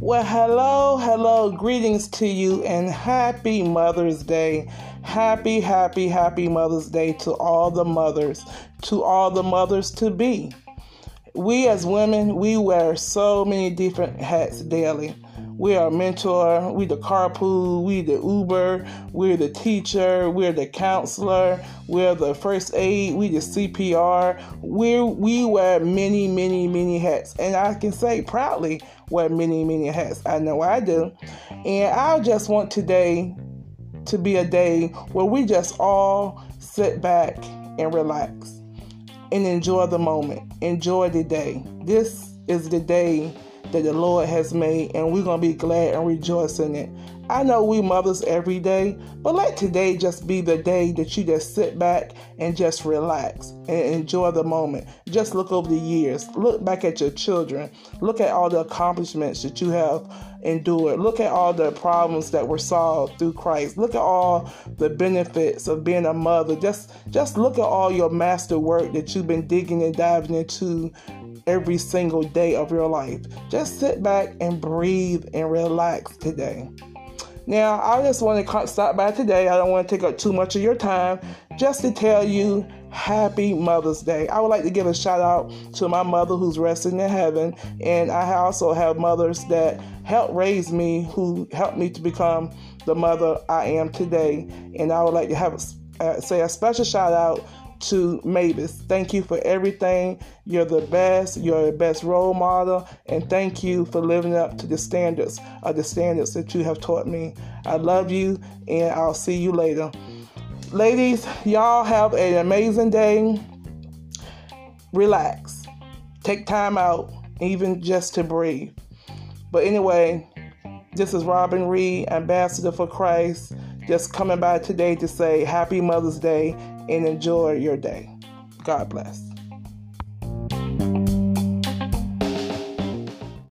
Well, hello, hello, greetings to you, and happy Mother's Day. Happy, happy, happy Mother's Day to all the mothers, to all the mothers to be. We as women, we wear so many different hats daily. We are mentor, we the carpool, we the Uber, we're the teacher, we're the counselor, we're the first aid, we the CPR. We we wear many, many, many hats. And I can say proudly wear many, many hats. I know I do. And I just want today to be a day where we just all sit back and relax and enjoy the moment. Enjoy the day. This is the day that the Lord has made, and we're going to be glad and rejoice in it. I know we mothers every day, but let today just be the day that you just sit back and just relax and enjoy the moment. Just look over the years, look back at your children, look at all the accomplishments that you have endured, look at all the problems that were solved through Christ, look at all the benefits of being a mother. Just just look at all your master work that you've been digging and diving into every single day of your life. Just sit back and breathe and relax today. Now, I just want to stop by today. I don't want to take up too much of your time just to tell you Happy Mother's Day. I would like to give a shout out to my mother who's resting in heaven, and I also have mothers that helped raise me, who helped me to become the mother I am today. And I would like to have uh, say a special shout out to Mavis. Thank you for everything. You're the best. You're the best role model. And thank you for living up to the standards of the standards that you have taught me. I love you and I'll see you later. Ladies, y'all have an amazing day. Relax. Take time out, even just to breathe. But anyway, this is Robin Reed, Ambassador for Christ, just coming by today to say Happy Mother's Day and enjoy your day. God bless.